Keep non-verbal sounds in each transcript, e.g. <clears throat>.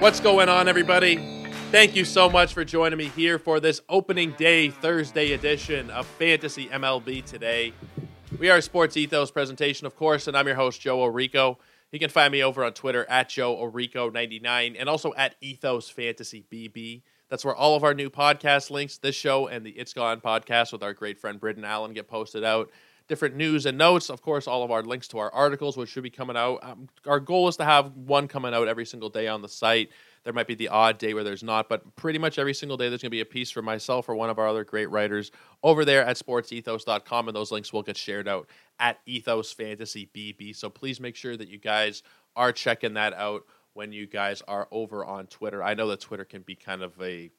What's going on, everybody? Thank you so much for joining me here for this opening day Thursday edition of Fantasy MLB Today. We are Sports Ethos presentation, of course, and I'm your host, Joe Orico. You can find me over on Twitter at Joe Orico99 and also at Ethos Fantasy BB. That's where all of our new podcast links, this show, and the It's Gone podcast with our great friend Britton Allen get posted out different news and notes. Of course, all of our links to our articles, which should be coming out. Um, our goal is to have one coming out every single day on the site. There might be the odd day where there's not, but pretty much every single day there's going to be a piece for myself or one of our other great writers over there at sportsethos.com, and those links will get shared out at Ethos Fantasy BB. So please make sure that you guys are checking that out when you guys are over on Twitter. I know that Twitter can be kind of a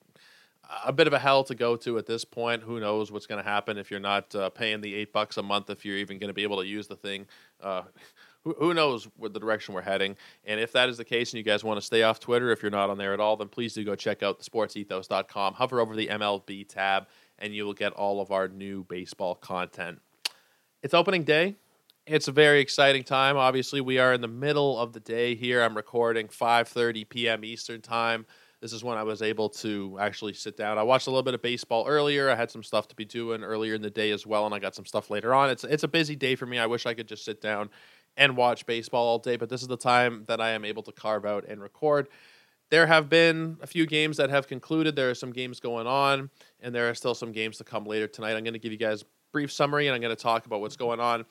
a bit of a hell to go to at this point. Who knows what's going to happen if you're not uh, paying the eight bucks a month? If you're even going to be able to use the thing, uh, who, who knows what the direction we're heading? And if that is the case, and you guys want to stay off Twitter, if you're not on there at all, then please do go check out sportsethos.com. Hover over the MLB tab, and you will get all of our new baseball content. It's opening day. It's a very exciting time. Obviously, we are in the middle of the day here. I'm recording 5:30 p.m. Eastern time this is when I was able to actually sit down. I watched a little bit of baseball earlier. I had some stuff to be doing earlier in the day as well, and I got some stuff later on. It's it's a busy day for me. I wish I could just sit down and watch baseball all day, but this is the time that I am able to carve out and record. There have been a few games that have concluded. There are some games going on, and there are still some games to come later tonight. I'm going to give you guys a brief summary, and I'm going to talk about what's going on.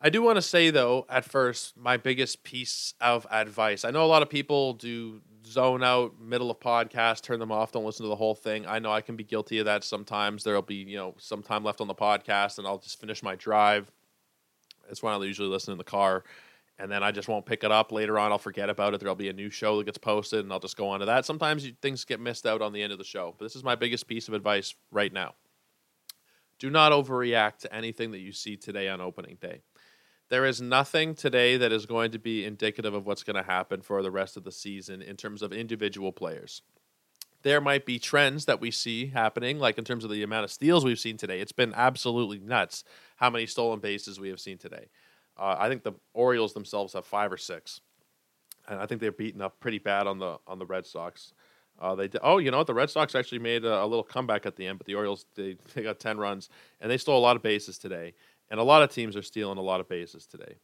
I do want to say though, at first, my biggest piece of advice. I know a lot of people do zone out middle of podcast, turn them off, don't listen to the whole thing. I know I can be guilty of that sometimes. There'll be, you know, some time left on the podcast and I'll just finish my drive. That's when I usually listen in the car. And then I just won't pick it up later on. I'll forget about it. There'll be a new show that gets posted and I'll just go on to that. Sometimes you, things get missed out on the end of the show. But this is my biggest piece of advice right now. Do not overreact to anything that you see today on opening day. There is nothing today that is going to be indicative of what's going to happen for the rest of the season in terms of individual players. There might be trends that we see happening, like in terms of the amount of steals we've seen today. It's been absolutely nuts how many stolen bases we have seen today. Uh, I think the Orioles themselves have five or six, and I think they're beaten up pretty bad on the on the Red Sox. Uh, they did, oh, you know what? The Red Sox actually made a, a, little comeback at the end, but the Orioles they, <laughs> they got ten runs and they stole a lot of bases today. And a lot of teams are stealing a lot of bases today.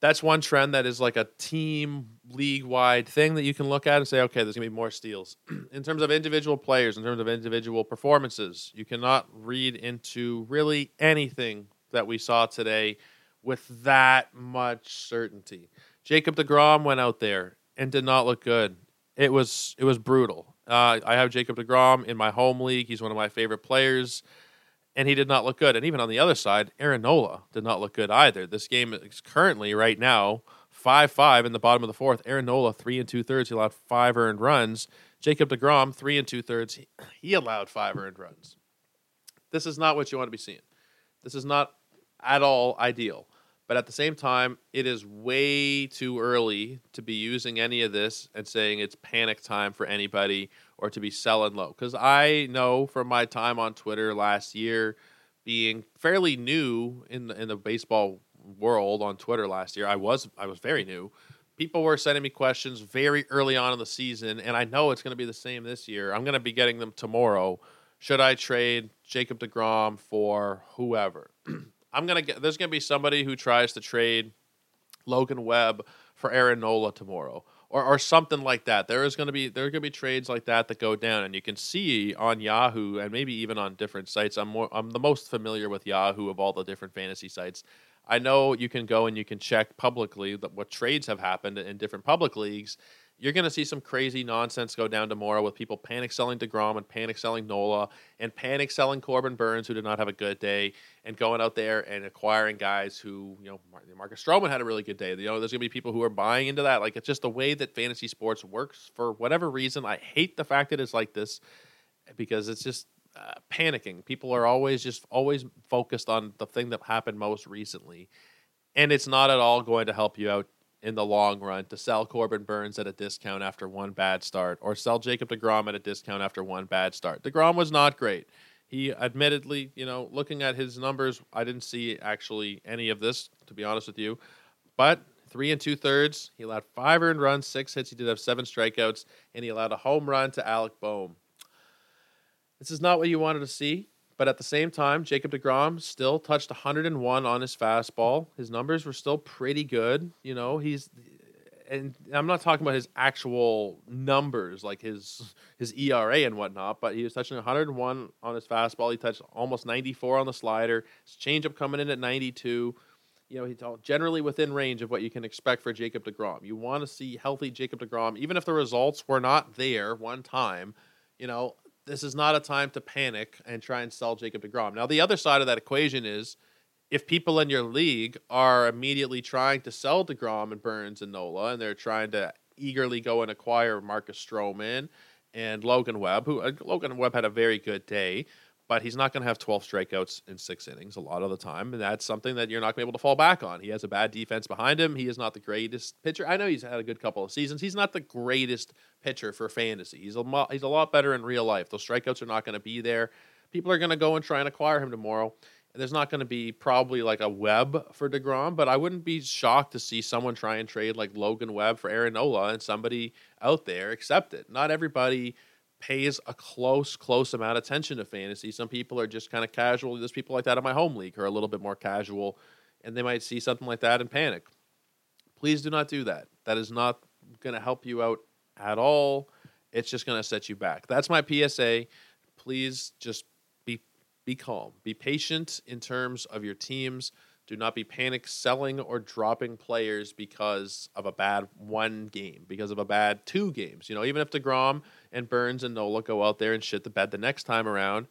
That's one trend that is like a team league wide thing that you can look at and say, okay, there's going to be more steals. <clears throat> in terms of individual players, in terms of individual performances, you cannot read into really anything that we saw today with that much certainty. Jacob DeGrom went out there and did not look good. It was it was brutal. Uh, I have Jacob DeGrom in my home league. He's one of my favorite players and he did not look good. And even on the other side, Aaron Nola did not look good either. This game is currently right now five five in the bottom of the fourth. Aaron Nola three and two thirds. He allowed five earned runs. Jacob Degrom three and two thirds. He, he allowed five earned runs. This is not what you want to be seeing. This is not at all ideal. But at the same time, it is way too early to be using any of this and saying it's panic time for anybody or to be selling low. Because I know from my time on Twitter last year, being fairly new in the, in the baseball world on Twitter last year, I was I was very new. People were sending me questions very early on in the season, and I know it's going to be the same this year. I'm going to be getting them tomorrow. Should I trade Jacob Degrom for whoever? <clears throat> I'm gonna get. There's gonna be somebody who tries to trade Logan Webb for Aaron Nola tomorrow or, or something like that. There is to be there are to be trades like that that go down, and you can see on Yahoo and maybe even on different sites. I'm more I'm the most familiar with Yahoo of all the different fantasy sites. I know you can go and you can check publicly what trades have happened in different public leagues, you're going to see some crazy nonsense go down tomorrow with people panic selling DeGrom and panic selling Nola and panic selling Corbin Burnes, who did not have a good day, and going out there and acquiring guys who, you know, Marcus Stroman had a really good day. You know, there's going to be people who are buying into that. Like, it's just the way that fantasy sports works for whatever reason. I hate the fact that it's like this because it's just uh, panicking. People are always just always focused on the thing that happened most recently. And it's not at all going to help you out in the long run to sell Corbin Burnes at a discount after one bad start or sell Jacob DeGrom at a discount after one bad start. DeGrom was not great. He admittedly, you know, looking at his numbers, I didn't see actually any of this, to be honest with you. But three and two thirds. He allowed five earned runs, six hits. He did have seven strikeouts, and he allowed a home run to Alec Bohm. This is not what you wanted to see, but at the same time, Jacob DeGrom still touched 101 on his fastball. His numbers were still pretty good. You know, he's and I'm not talking about his actual numbers, like his his ERA and whatnot, but he was touching 101 on his fastball. He touched almost 94 on the slider. His changeup coming in at 92. You know, he's generally within range of what you can expect for Jacob DeGrom. You want to see healthy Jacob DeGrom, even if the results were not there one time. You know, this is not a time to panic and try and sell Jacob DeGrom. Now, the other side of that equation is if people in your league are immediately trying to sell DeGrom and Burnes and Nola, and they're trying to eagerly go and acquire Marcus Stroman and Logan Webb, who uh, Logan Webb had a very good day, but he's not going to have 12 strikeouts in six innings a lot of the time. And that's something that you're not going to be able to fall back on. He has a bad defense behind him. He is not the greatest pitcher. I know he's had a good couple of seasons. He's not the greatest pitcher for fantasy. He's a, he's a lot better in real life. Those strikeouts are not going to be there. People are going to go and try and acquire him tomorrow And there's not going to be probably like a Webb for Degrom, but I wouldn't be shocked to see someone try and trade like Logan Webb for Aaron Nola and somebody out there accept it. Not everybody pays a close, close amount of attention to fantasy. Some people are just kind of casual. There's people like that in my home league who are a little bit more casual, and they might see something like that and panic. Please do not do that. That is not going to help you out at all. It's just going to set you back. That's my PSA. Please just be be calm. Be patient in terms of your teams. Do not be panic selling or dropping players because of a bad one game, because of a bad two games. You know, even if DeGrom and Burnes and Nola go out there and shit the bed the next time around,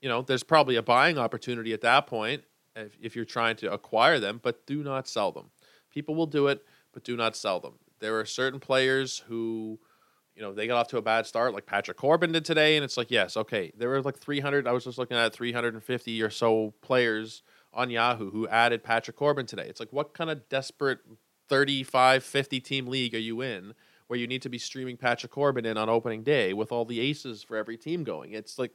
you know, there's probably a buying opportunity at that point if, if you're trying to acquire them, but do not sell them. People will do it, but do not sell them. There are certain players who you know, they got off to a bad start like Patrick Corbin did today. And it's like, yes, okay. There were like 300, I was just looking at 350 or so players on Yahoo who added Patrick Corbin today. It's like, what kind of desperate 35, 50 team league are you in where you need to be streaming Patrick Corbin in on opening day with all the aces for every team going? It's like,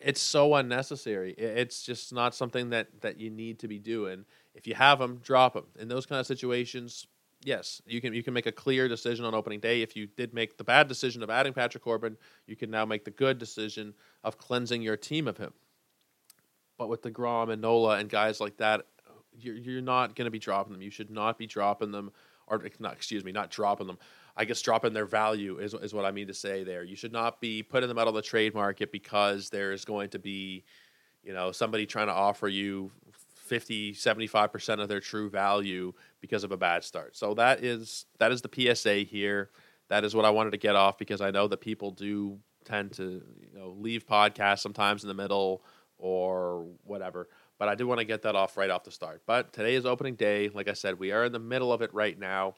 it's so unnecessary. It's just not something that, that you need to be doing. If you have them, drop them. In those kind of situations, yes, you can you can make a clear decision on opening day. If you did make the bad decision of adding Patrick Corbin, you can now make the good decision of cleansing your team of him. But with Degrom and Nola and guys like that, you're you're not going to be dropping them. You should not be dropping them, or not excuse me, not dropping them. I guess dropping their value is is what I mean to say there. You should not be putting them out on the trade market because there's going to be, you know, somebody trying to offer you 50 75% of their true value because of a bad start so that is that is the psa here that is what i wanted to get off because i know that people do tend to you know leave podcasts sometimes in the middle or whatever but i do want to get that off right off the start but today is opening day like i said we are in the middle of it right now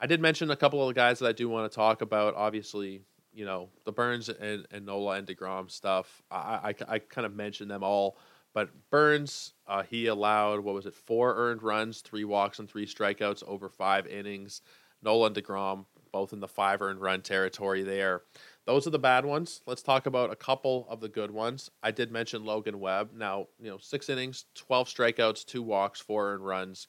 i did mention a couple of the guys that i do want to talk about obviously you know the Burnes and, and nola and degrom stuff I, I, I kind of mentioned them all but Burnes, uh, he allowed what was it, four earned runs, three walks, and three strikeouts over five innings. Nolan Degrom, both in the five earned run territory there. Those are the bad ones. Let's talk about a couple of the good ones. I did mention Logan Webb. Now, you know, six innings, twelve strikeouts, two walks, four earned runs.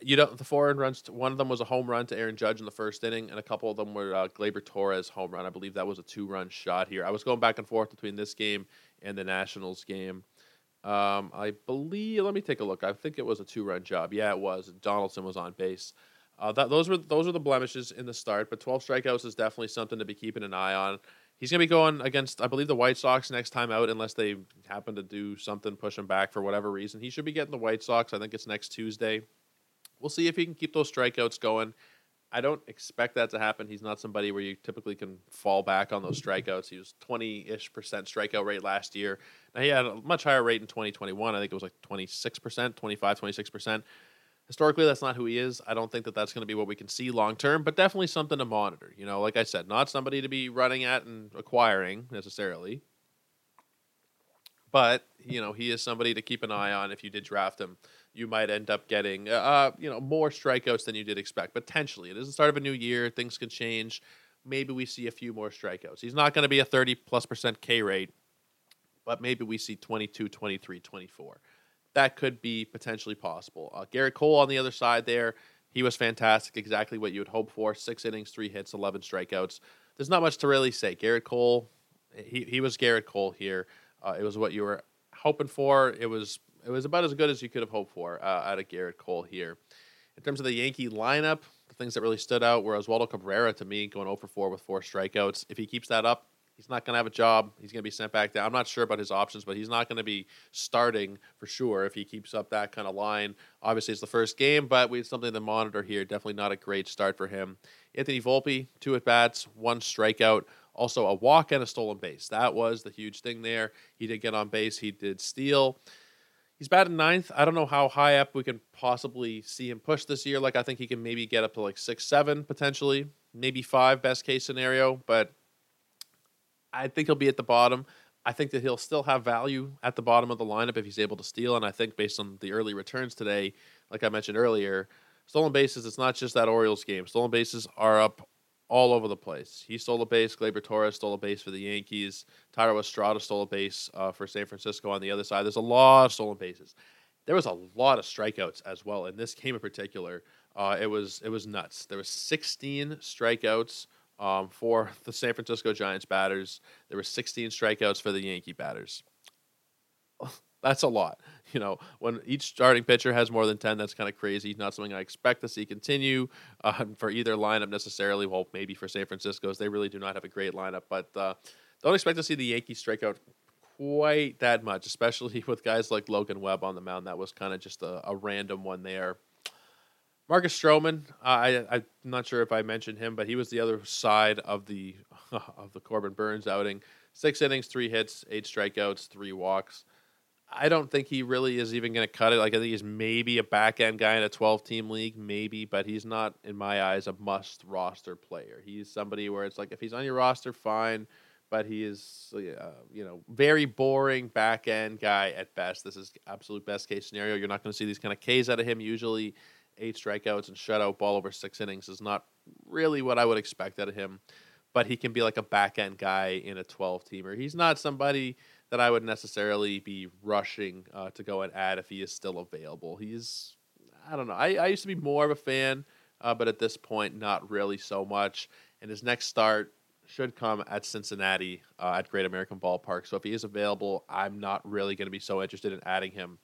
You know, the four earned runs. One of them was a home run to Aaron Judge in the first inning, and a couple of them were uh, Gleyber Torres home run. I believe that was a two run shot here. I was going back and forth between this game and the Nationals game. Um, I believe. Let me take a look. I think it was a two-run job. Yeah, it was. Donaldson was on base. Uh, that, those were those were the blemishes in the start, but 12 strikeouts is definitely something to be keeping an eye on. He's going to be going against, I believe, the White Sox next time out, unless they happen to do something, push him back for whatever reason. He should be getting the White Sox. I think it's next Tuesday. We'll see if he can keep those strikeouts going. I don't expect that to happen. He's not somebody where you typically can fall back on those strikeouts. He was 20 ish percent strikeout rate last year. Now, he had a much higher rate in 2021. I think it was like 26%, 25, 26%. Historically, that's not who he is. I don't think that that's going to be what we can see long term, but definitely something to monitor. You know, like I said, not somebody to be running at and acquiring necessarily, but you know, he is somebody to keep an eye on if you did draft him you might end up getting uh, uh, you know more strikeouts than you did expect. Potentially, it is the start of a new year; things can change. Maybe we see a few more strikeouts. He's not going to be a 30 plus percent K rate, but maybe we see 22, 23, 24. That could be potentially possible. Uh, Gerrit Cole on the other side there, He was fantastic, exactly what you would hope for. Six innings, three hits, 11 strikeouts. There's not much to really say. Gerrit Cole, he, he was Gerrit Cole here. Uh, it was what you were hoping for. It was it was about as good as you could have hoped for uh, out of Gerrit Cole here. In terms of the Yankee lineup, the things that really stood out were Oswaldo Cabrera to me going 0 for 4 with four strikeouts. If he keeps that up, he's not going to have a job. He's going to be sent back down. I'm not sure about his options, but he's not going to be starting for sure if he keeps up that kind of line. Obviously, it's the first game, but we have something to monitor here. Definitely not a great start for him. Anthony Volpe, two at bats, one strikeout. Also, a walk and a stolen base. That was the huge thing there. He did get on base. He did steal. He's batting ninth. I don't know how high up we can possibly see him push this year. Like, I think he can maybe get up to like six, seven potentially, maybe five, best case scenario. But I think he'll be at the bottom. I think that he'll still have value at the bottom of the lineup if he's able to steal. And I think based on the early returns today, like I mentioned earlier, stolen bases, it's not just that Orioles game. Stolen bases are up all over the place. He stole a base. Gleyber Torres stole a base for the Yankees. Thairo Estrada stole a base uh, for San Francisco on the other side. There's a lot of stolen bases. There was a lot of strikeouts as well in this game in particular. Uh, it was it was nuts. There was 16 strikeouts um, for the San Francisco Giants batters. There were 16 strikeouts for the Yankee batters. <laughs> That's a lot. You know, when each starting pitcher has more than 10, that's kind of crazy. Not something I expect to see continue uh, <laughs> for either lineup necessarily. Well, maybe for San Francisco's. They really do not have a great lineup, but uh, don't expect to see the Yankees strike out quite that much, especially <laughs> with guys like Logan Webb on the mound. That was kind of just a, a random one there. Marcus Stroman, uh, I, I'm not sure if I mentioned him, but he was the other side of the <laughs> of the Corbin Burnes outing. Six innings, three hits, eight strikeouts, three walks. I don't think he really is even going to cut it. Like I think he's maybe a back end guy in a 12 team league, maybe, but he's not, in my eyes, a must roster player. He's somebody where it's like if he's on your roster, fine, but he is, uh, you know, very boring back end guy at best. This is absolute best case scenario. You're not going to see these kind of Ks out of him usually eight strikeouts and shutout ball over six innings is not really what I would expect out of him. But he can be like a back end guy in a 12 teamer. He's not somebody that I would necessarily be rushing uh, to go and add if he is still available. He's, I don't know. I, I used to be more of a fan, uh, but at this point, not really so much. And his next start should come at Cincinnati uh, at Great American Ballpark. So if he is available, I'm not really going to be so interested in adding him.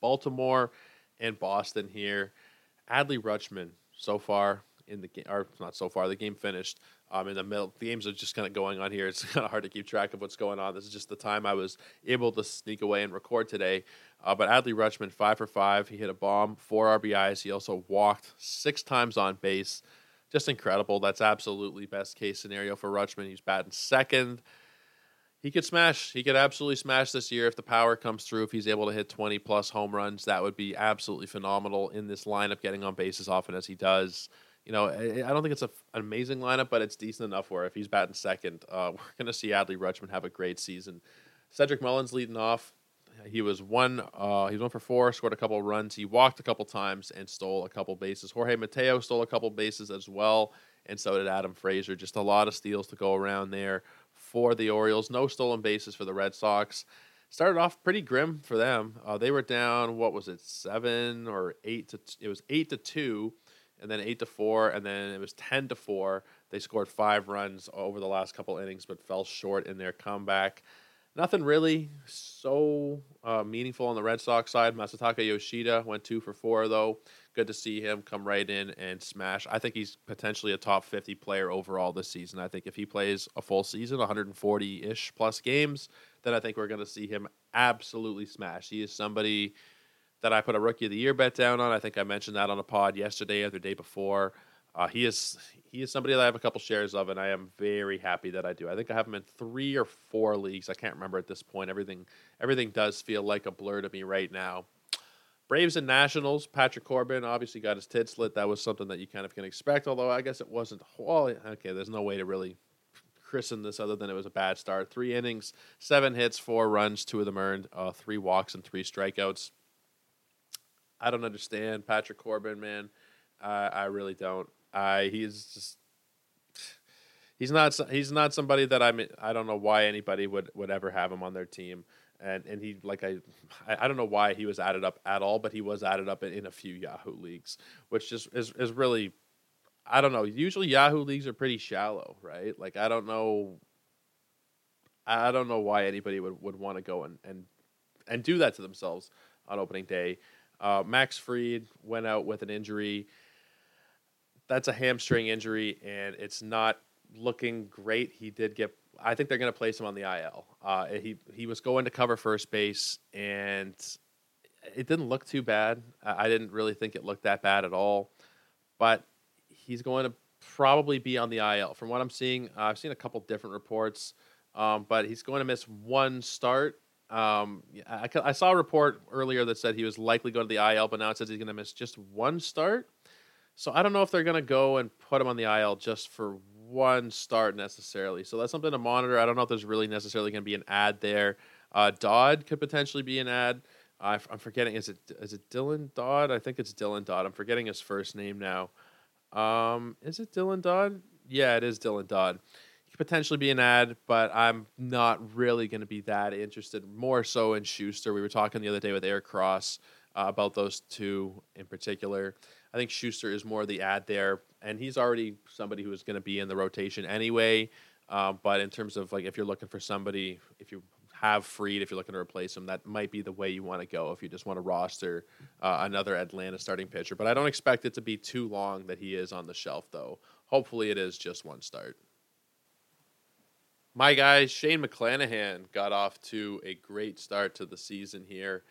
Baltimore and Boston here. Adley Rutschman so far in the game, or not so far, the game finished. Um, in the middle, the games are just kind of going on here. It's <laughs> kind of hard to keep track of what's going on. This is just the time I was able to sneak away and record today. Uh, but Adley Rutschman, five for five. He hit a bomb, four RBIs. He also walked six times on base. Just incredible. That's absolutely best case scenario for Rutschman. He's batting second he could smash. He could absolutely smash this year if the power comes through. If he's able to hit 20 plus home runs, that would be absolutely phenomenal in this lineup, getting on base as often as he does. You know, I don't think it's a, an amazing lineup, but it's decent enough where if he's batting second, uh, <laughs> we're going to see Adley Rutschman have a great season. Cedric Mullins leading off. He was one. Uh, he was one for four, scored a couple runs. He walked a couple times and stole a couple bases. Jorge Mateo stole a couple bases as well, and so did Adam Frazier. Just a lot of steals to go around there for the Orioles. No stolen bases for the Red Sox. Started off pretty grim for them. Uh, they were down. What was it? Seven or eight to? T- it was eight to two, and then eight to four, and then it was ten to four. They scored five runs over the last couple innings, but fell short in their comeback. Nothing really so uh, meaningful on the Red Sox side. Masataka Yoshida went two for four, though. Good to see him come right in and smash. I think he's potentially a top 50 player overall this season. I think if he plays a full season, 140 ish plus games, then I think we're going to see him absolutely smash. He is somebody that I put a rookie of the year bet down on. I think I mentioned that on a pod yesterday or the day before. Uh, he is he is somebody that I have a couple shares of, and I am very happy that I do. I think I have him in three or four leagues. I can't remember at this point. Everything everything does feel like a blur to me right now. Braves and Nationals. Patrick Corbin obviously got his tit slit. That was something that you kind of can expect. Although I guess it wasn't. Well, okay. There's no way to really christen this other than it was a bad start. Three innings, seven hits, four runs, two of them earned, uh, three walks and three strikeouts. I don't understand Patrick Corbin, man. Uh, I really don't. Uh, he's just he's not he's not somebody that I'm I don't know why anybody would would ever have him on their team. And and he like I I don't know why he was added up at all, but he was added up in, in a few Yahoo leagues, which just is is really I don't know. Usually Yahoo leagues are pretty shallow, right? Like I don't know I don't know why anybody would, would want to go and, and and do that to themselves on opening day. Uh, Max Fried went out with an injury. That's a hamstring injury, and it's not looking great. He did get. I think they're going to place him on the IL. Uh, he he was going to cover first base, and it didn't look too bad. I didn't really think it looked that bad at all, but he's going to probably be on the IL. From what I'm seeing, uh, I've seen a couple different reports, um, but he's going to miss one start. Um, I, I, saw a report earlier that said he was likely going to the IL, but now it says he's going to miss just one start. So I don't know if they're going to go and put him on the IL just for one start necessarily. So that's something to monitor. I don't know if there's really necessarily going to be an ad there. Uh, Dodd could potentially be an ad. I'm forgetting. Is it is it Dylan Dodd? I think it's Dylan Dodd. I'm forgetting his first name now. Um, is it Dylan Dodd? Yeah, it is Dylan Dodd. He could potentially be an ad, but I'm not really going to be that interested. More so in Shuster. We were talking the other day with Air Cross uh, about those two in particular. I think Shuster is more the ad there, and he's already somebody who is going to be in the rotation anyway. Um, but in terms of like if you're looking for somebody, if you have Fried, if you're looking to replace him, that might be the way you want to go if you just want to roster uh, another Atlanta starting pitcher. But I don't expect it to be too long that he is on the shelf, though. Hopefully, it is just one start. My guy, Shane McClanahan, got off to a great start to the season here.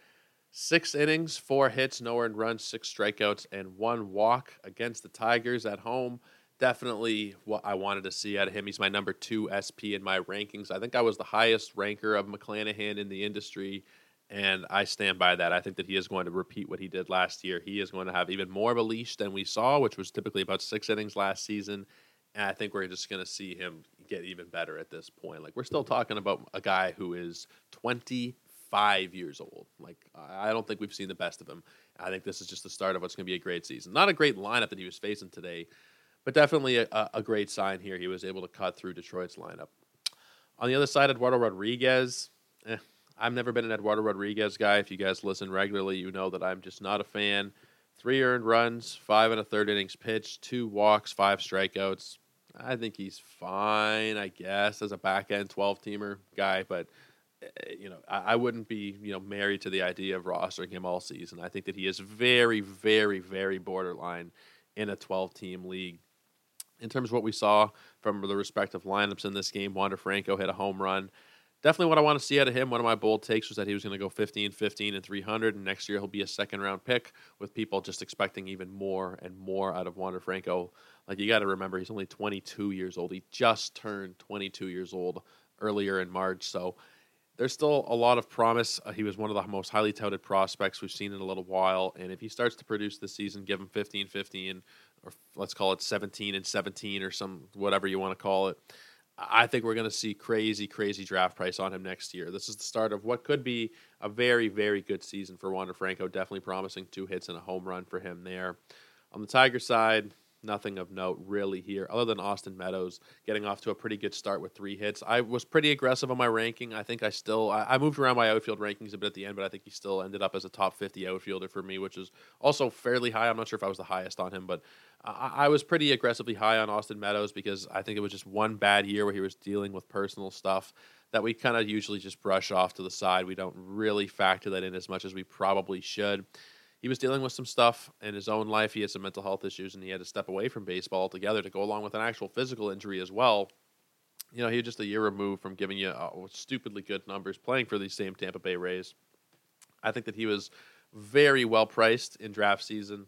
Six innings, four hits, no earned runs, six strikeouts, and one walk against the Tigers at home. Definitely what I wanted to see out of him. He's my number two SP in my rankings. I think I was the highest ranker of McClanahan in the industry, and I stand by that. I think that he is going to repeat what he did last year. He is going to have even more of a leash than we saw, which was typically about six innings last season. And I think we're just going to see him get even better at this point. Like, we're still talking about a guy who is 20 five years old. Like I don't think we've seen the best of him. I think this is just the start of what's going to be a great season. Not a great lineup that he was facing today, but definitely a, a great sign here. He was able to cut through Detroit's lineup. On the other side, Eduardo Rodriguez. Eh, I've never been an Eduardo Rodriguez guy. If you guys listen regularly, you know that I'm just not a fan. Three earned runs, five and a third innings pitched, two walks, five strikeouts. I think he's fine, I guess, as a back end 12 teamer guy, but you know, I, I, wouldn't be, you know, married to the idea of rostering him all season. I think that he is very, very, very borderline in a 12 team league. In terms of what we saw from the respective lineups in this game, Wander Franco hit a home run. Definitely what I want to see out of him. One of my bold takes was that he was going to go 15, 15, and 300, and next year he'll be a second round pick with people just expecting even more and more out of Wander Franco. Like, you got to remember, he's only 22 years old. He just turned 22 years old earlier in March. So, there's still a lot of promise. Uh, he was one of the most highly touted prospects we've seen in a little while. And if he starts to produce this season, give him 15 15, or let's call it 17 and 17 or some whatever you want to call it. I think we're going to see crazy, crazy draft price on him next year. This is the start of what could be a very, very good season for Wander Franco. Definitely promising two hits and a home run for him there. On the Tiger side, nothing of note really here, other than Austin Meadows getting off to a pretty good start with three hits. I was pretty aggressive on my ranking. I think I still I, I, moved around my outfield rankings a bit at the end, but I think he still ended up as a top 50 outfielder for me, which is also fairly high. I'm not sure if I was the highest on him, but I, I was pretty aggressively high on Austin Meadows because I think it was just one bad year where he was dealing with personal stuff that we kind of usually just brush off to the side. We don't really factor that in as much as we probably should he was dealing with some stuff in his own life. He had some mental health issues, and he had to step away from baseball altogether to go along with an actual physical injury as well. You know, he was just a year removed from giving you uh, stupidly good numbers playing for these same Tampa Bay Rays. I think that he was very well priced in draft season,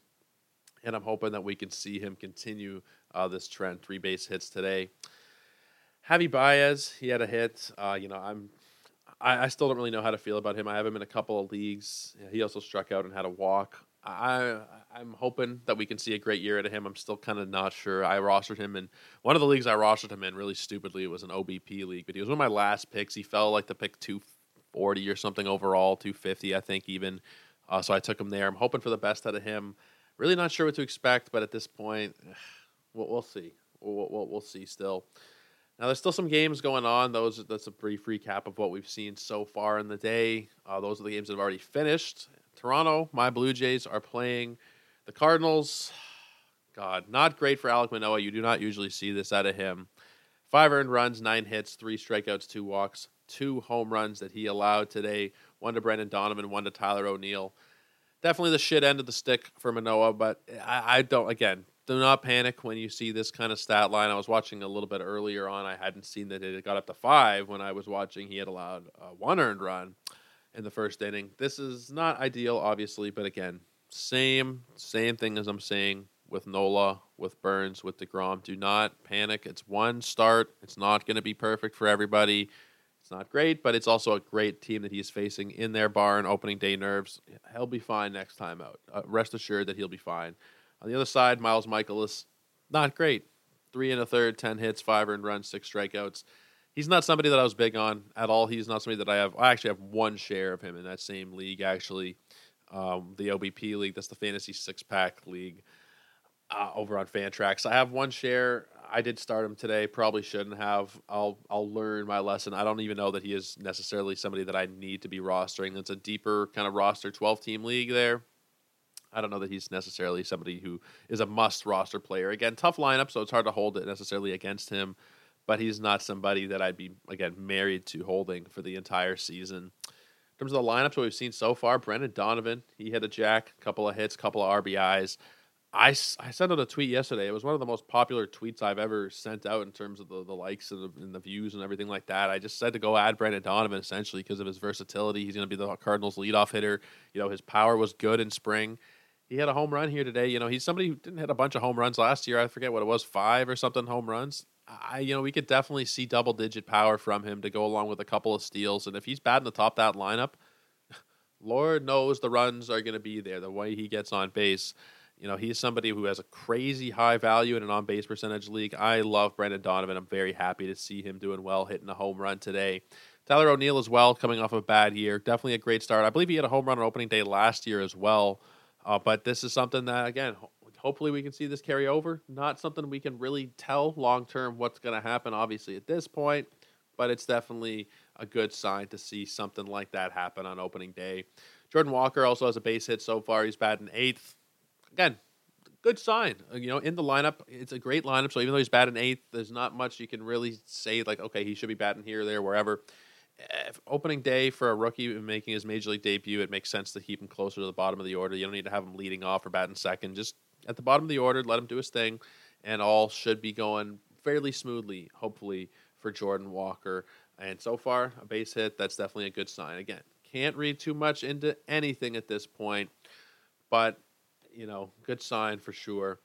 and I'm hoping that we can see him continue uh, this trend. Three base hits today. Javi Baez, he had a hit. Uh, you know, I'm I, I, still don't really know how to feel about him. I have him in a couple of leagues. He also struck out and had a walk. I I'm hoping that we can see a great year out of him. I'm still kind of not sure. I rostered him in one of the leagues I rostered him in really stupidly. It was an OBP league, but he was one of my last picks. He fell like the pick 240 or something overall, 250 I think even. Uh, so I took him there. I'm hoping for the best out of him. Really not sure what to expect, but at this point, <sighs> we'll, we'll see. We'll, we'll, we'll see still. Now, there's still some games going on. Those that's a brief recap of what we've seen so far in the day. Uh, those are the games that have already finished. Toronto, my Blue Jays are playing the Cardinals. <sighs> God, not great for Alek Manoah. You do not usually see this out of him. Five earned runs, nine hits, three strikeouts, two walks, two home runs that he allowed today. One to Brendan Donovan, one to Tyler O'Neill. Definitely the shit end of the stick for Manoah, but I, I don't. Again, do not panic when you see this kind of stat line. I was watching a little bit earlier on. I hadn't seen that it got up to five when I was watching. He had allowed one earned run in the first inning. This is not ideal, obviously, but again, same same thing as I'm saying with Nola, with Burnes, with Degrom. Do not panic. It's one start. It's not going to be perfect for everybody. It's not great, but it's also a great team that he's facing in their barn. Opening day nerves. He'll be fine next time out. Uh, rest assured that he'll be fine. On the other side, Miles Mikolas, not great. Three and a third, 10 hits, five earned runs, six strikeouts. He's not somebody that I was big on at all. He's not somebody that I have. I actually have one share of him in that same league, actually, um, the OBP league. That's the fantasy six pack league uh, over on Fantrax. I have one share. I did start him today. Probably shouldn't have. I'll I'll learn my lesson. I don't even know that he is necessarily somebody that I need to be rostering. It's a deeper kind of roster, twelve team league there. I don't know that he's necessarily somebody who is a must roster player. Again, tough lineup, so it's hard to hold it necessarily against him. But he's not somebody that I'd be again married to holding for the entire season. In terms of the lineups, we've seen so far, Brendan Donovan, he hit a jack, a couple of hits, couple of RBIs. I, I sent out a tweet yesterday. It was one of the most popular tweets I've ever sent out in terms of the, the likes and the, and the views and everything like that. I just said to go add Brendan Donovan essentially because of his versatility. He's going to be the Cardinals' leadoff hitter. You know, his power was good in spring he had a home run here today. You know, he's somebody who didn't hit a bunch of home runs last year. I forget what it was, five or something home runs. I, you know, we could definitely see double digit power from him to go along with a couple of steals. And if he's batting the top that lineup, <laughs> Lord knows the runs are going to be there. The way he gets on base, you know, he's somebody who has a crazy high value in an on base percentage league. I love Brendan Donovan. I'm very happy to see him doing well, hitting a home run today. Tyler O'Neill as well, coming off a bad year. Definitely a great start. I believe he had a home run on opening day last year as well. Uh, but this is something that, again, ho- hopefully we can see this carry over. Not something we can really tell long term what's going to happen, obviously, at this point, but it's definitely a good sign to see something like that happen on opening day. Jordan Walker also has a base hit so far. He's batting eighth. Again, good sign. Uh, you know, in the lineup, it's a great lineup. So even though he's batting eighth, there's not much you can really say, like, okay, he should be batting here, there, wherever opening day for a rookie making his major league debut, it makes sense to keep him closer to the bottom of the order. You don't need to have him leading off or batting second. Just at the bottom of the order, let him do his thing, and all should be going fairly smoothly, hopefully, for Jordan Walker. And so far, a base hit, that's definitely a good sign. Again, can't read too much into anything at this point, but, you know, good sign for sure.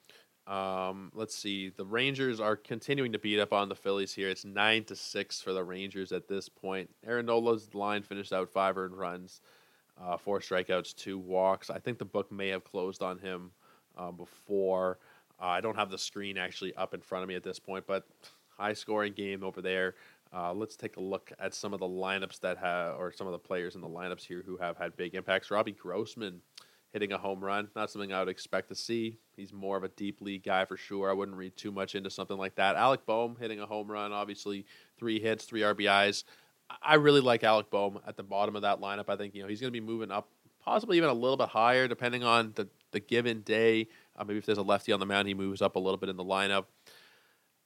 Um, let's see. The Rangers are continuing to beat up on the Phillies here. It's nine to six for the Rangers at this point. Aaron Nola's line finished out five earned runs, uh, four strikeouts, two walks. I think the book may have closed on him uh, before. Uh, I don't have the screen actually up in front of me at this point, but high scoring game over there. Uh, let's take a look at some of the lineups that have, or some of the players in the lineups here who have had big impacts. Robbie Grossman hitting a home run. Not something I would expect to see. He's more of a deep league guy for sure. I wouldn't read too much into something like that. Alec Bohm hitting a home run, obviously three hits, three RBIs. I really like Alec Bohm at the bottom of that lineup. I think you know he's going to be moving up, possibly even a little bit higher, depending on the the given day. Uh, maybe if there's a lefty on the mound, he moves up a little bit in the lineup.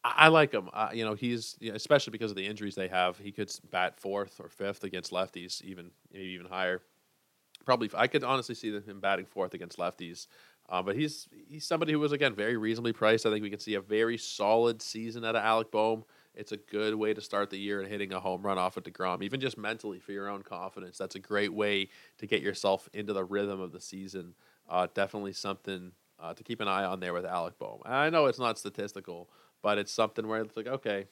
I, I like him. Uh, you know, he's you know, especially because of the injuries they have. He could bat fourth or fifth against lefties, even maybe even higher probably I could honestly see him batting fourth against lefties. Uh, but he's he's somebody who was again very reasonably priced. I think we can see a very solid season out of Alec Bohm. It's a good way to start the year and hitting a home run off of Degrom, even just mentally for your own confidence. That's a great way to get yourself into the rhythm of the season. Uh, definitely something uh, to keep an eye on there with Alec Bohm. I know it's not statistical, but it's something where it's like okay,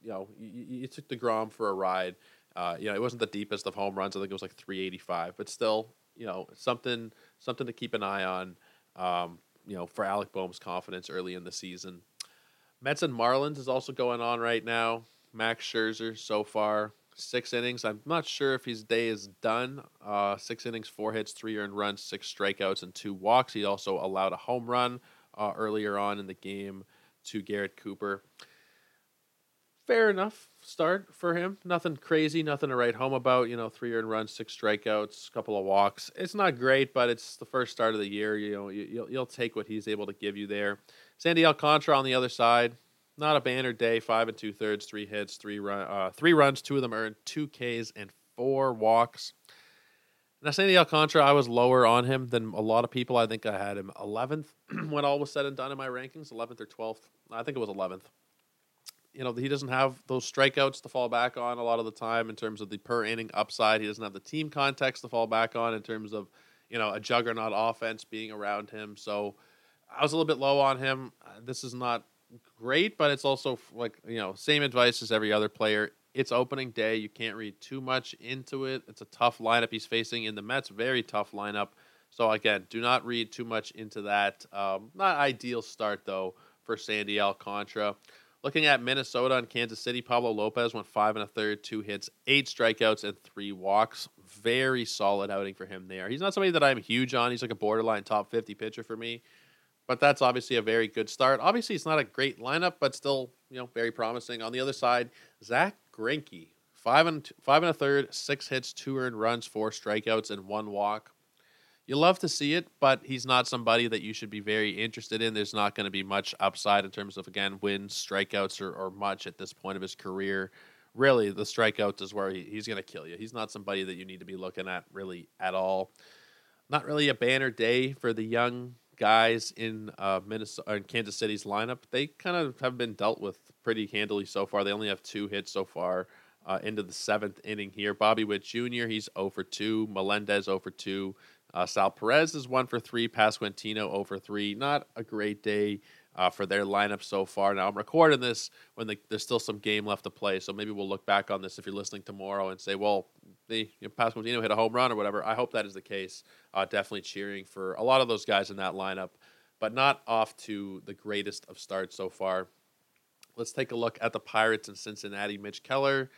you know, you, you took Degrom for a ride uh, you know, it wasn't the deepest of home runs. I think it was like 385, but still, you know, something something to keep an eye on. Um, you know, for Alec Bohm's confidence early in the season. Mets and Marlins is also going on right now. Max Scherzer so far six innings. I'm not sure if his day is done. Uh, six innings, four hits, three earned runs, six strikeouts, and two walks. He also allowed a home run uh, earlier on in the game to Garrett Cooper fair enough start for him. Nothing crazy, nothing to write home about. You know, three earned runs, six strikeouts, couple of walks. It's not great, but it's the first start of the year. You know, you, will you'll take what he's able to give you there. Sandy Alcantara on the other side, not a banner day. Five and two thirds, three hits, three run, uh, three runs, two of them earned, two Ks and four walks. Now, Sandy Alcantara, I was lower on him than a lot of people. I think I had him 11th <clears throat> when all was said and done in my rankings, 11th or 12th. I think it was 11th you know, he doesn't have those strikeouts to fall back on a lot of the time in terms of the per inning upside. He doesn't have the team context to fall back on in terms of, you know, a juggernaut offense being around him. So I was a little bit low on him. This is not great, but it's also like, you know, same advice as every other player. It's opening day. You can't read too much into it. It's a tough lineup he's facing in the Mets, very tough lineup. So again, do not read too much into that. Um, not ideal start though for Sandy Alcantara. Looking at Minnesota and Kansas City, Pablo Lopez went five and a third, two hits, eight strikeouts, and three walks. Very solid outing for him there. He's not somebody that I'm huge on. He's like a borderline top 50 pitcher for me, but that's obviously a very good start. Obviously, it's not a great lineup, but still, you know, very promising. On the other side, Zack Greinke, five and five and a third, six hits, two earned runs, four strikeouts, and one walk you love to see it, but he's not somebody that you should be very interested in. There's not going to be much upside in terms of again wins, strikeouts, or, or much at this point of his career. Really, the strikeouts is where he, he's going to kill you. He's not somebody that you need to be looking at really at all. Not really a banner day for the young guys in uh, Minnesota in Kansas City's lineup. They kind of have been dealt with pretty handily so far. They only have two hits so far. Uh, into the seventh inning here. Bobby Witt Jr., he's 0 for 2. Melendez 0 for 2. Uh, Sal Perez is one for three. Pasquantino over three. Not a great day uh, for their lineup so far. Now I'm recording this when the, there's still some game left to play, so maybe we'll look back on this if you're listening tomorrow and say, well, the you know, Pasquantino hit a home run or whatever. I hope that is the case. Uh, definitely cheering for a lot of those guys in that lineup, but not off to the greatest of starts so far. Let's take a look at the Pirates in Cincinnati. Mitch Keller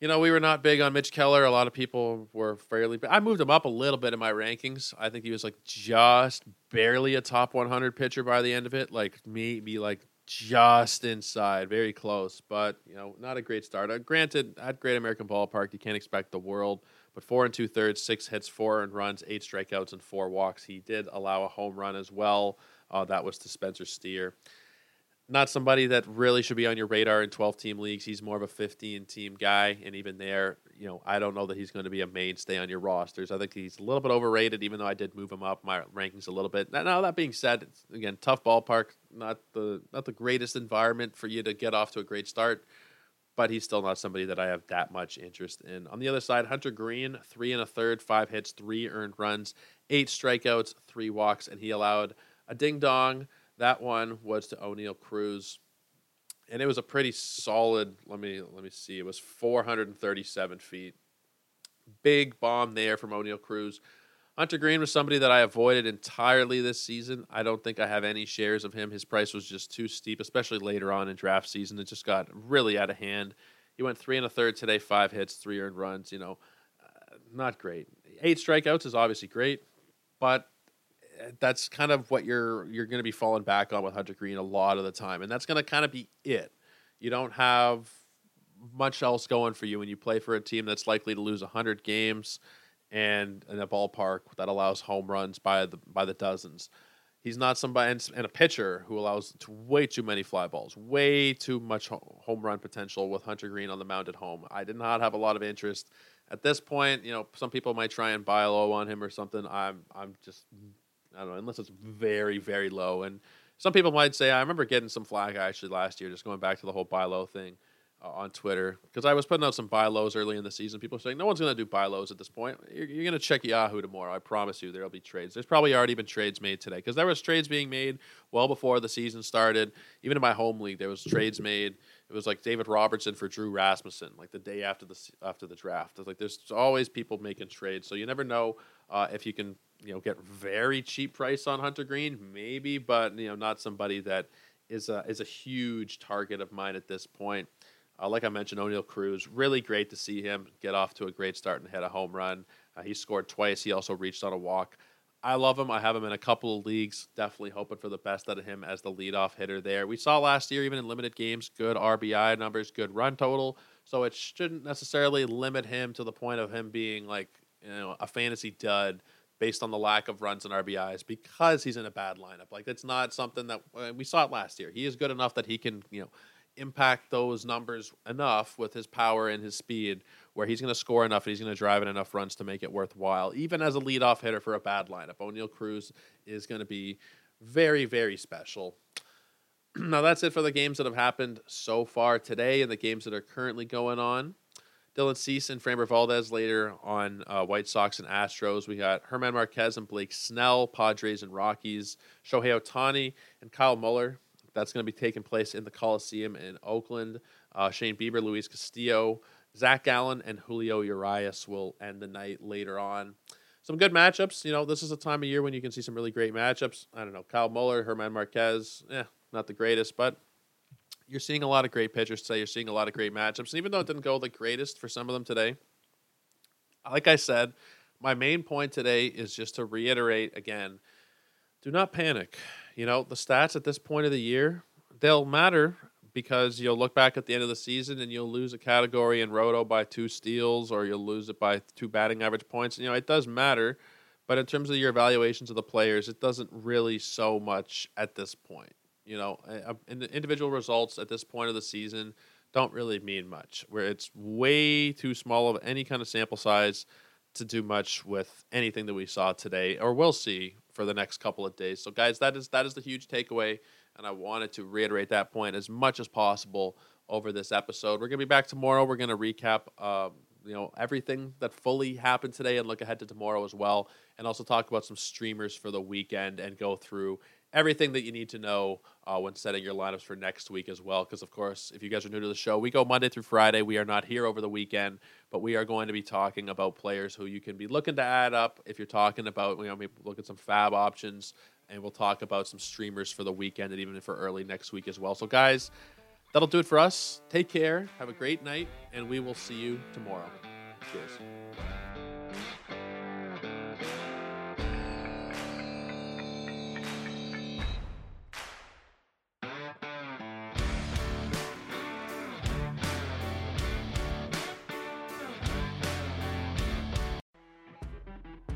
you know, we were not big on Mitch Keller. A lot of people were fairly. I moved him up a little bit in my rankings. I think he was like just barely a top 100 pitcher by the end of it. Like maybe like just inside, very close, but you know, not a great start. Uh, granted, at Great American Ballpark, you can't expect the world. But four and two thirds, six hits, four and runs, eight strikeouts, and four walks. He did allow a home run as well. Uh, that was to Spencer Steer not somebody that really should be on your radar in 12 team leagues. He's more of a 15 team guy. And even there, you know, I don't know that he's going to be a mainstay on your rosters. I think he's a little bit overrated, even though I did move him up my rankings a little bit. Now, that being said, again, tough ballpark, not the, not the greatest environment for you to get off to a great start, but he's still not somebody that I have that much interest in. On the other side, Hunter Greene, three and a third, five hits, three earned runs, eight strikeouts, three walks, and he allowed a ding dong that one was to Oneil Cruz, and it was a pretty solid. Let me let me see. It was 437 feet. Big bomb there from Oneil Cruz. Hunter Greene was somebody that I avoided entirely this season. I don't think I have any shares of him. His price was just too steep, especially later on in draft season. It just got really out of hand. He went three and a third today, five hits, three earned runs. You know, uh, not great. Eight strikeouts is obviously great, but Eh, that's kind of what you're you're going to be falling back on with Hunter Greene a lot of the time, and that's going to kind of be it. You don't have much else going for you when you play for a team that's likely to lose 100 games and in a ballpark that allows home runs by the by the dozens. He's not somebody and, a pitcher who allows way too many fly balls, way too much home run potential with Hunter Greene on the mound at home. I did not have a lot of interest at this point. You know, some people might try and buy low on him or something. I'm I'm just I don't know, unless it's very, very low. And some people might say, I remember getting some flag actually last year, just going back to the whole buy low thing uh, on Twitter, because I was putting out some buy lows early in the season. People saying, no one's going to do buy lows at this point. You're, you're going to check Yahoo tomorrow. I promise you there'll be trades. There's probably already been trades made today, because there was trades being made well before the season started. Even in my home league, there was trades made. It was like David Robertson for Drew Rasmussen, like the day after the after the draft. It's like there's always people making trades, so you never know uh, if you can you know get very cheap price on Hunter Greene, maybe, but you know not somebody that is a is a huge target of mine at this point. Uh, like I mentioned, Oneil Cruz, really great to see him get off to a great start and hit a home run. Uh, he scored twice. He also reached on a walk. I love him. I have him in a couple of leagues. Definitely hoping for the best out of him as the leadoff hitter there. We saw last year, even in limited games, good RBI numbers, good run total. So it shouldn't necessarily limit him to the point of him being like you know a fantasy dud based on the lack of runs and RBIs because he's in a bad lineup. Like that's not something that uh, we saw it last year. He is good enough that he can you know impact those numbers enough with his power and his speed where he's going to score enough and he's going to drive in enough runs to make it worthwhile, even as a leadoff hitter for a bad lineup. Oneil Cruz is going to be very, very special. <clears throat> now, that's it for the games that have happened so far today and the games that are currently going on. Dylan Cease and Framber Valdez later on uh, White Sox and Astros. We got German Marquez and Blake Snell, Padres and Rockies, Shohei Ohtani and Kyle Muller that's going to be taking place in the Coliseum in Oakland. Uh, Shane Bieber, Luis Castillo, Zac Gallen, and Julio Urias will end the night later on. Some good matchups. You know, this is a time of year when you can see some really great matchups. I don't know, Kyle Muller, German Marquez, yeah, not the greatest, but you're seeing a lot of great pitchers today. You're seeing a lot of great matchups. And even though it didn't go the greatest for some of them today, like I said, my main point today is just to reiterate again do not panic you know, the stats at this point of the year, they'll matter because you'll look back at the end of the season and you'll lose a category in roto by two steals or you'll lose it by two batting average points. You know, it does matter, but in terms of your evaluations of the players, it doesn't really so much at this point. You know, in the individual results at this point of the season don't really mean much. Where it's way too small of any kind of sample size to do much with anything that we saw today or will see for the next couple of days. So, guys, that is that is the huge takeaway, and I wanted to reiterate that point as much as possible over this episode. We're gonna be back tomorrow. We're gonna recap, uh, you know, everything that fully happened today, and look ahead to tomorrow as well, and also talk about some streamers for the weekend and go through everything that you need to know uh, when setting your lineups for next week as well. Because, of course, if you guys are new to the show, we go Monday through Friday. We are not here over the weekend, but we are going to be talking about players who you can be looking to add up. If you're talking about, you know, maybe look at some FAAB options, and we'll talk about some streamers for the weekend and even for early next week as well. So, guys, that'll do it for us. Take care, have a great night, and we will see you tomorrow. Cheers.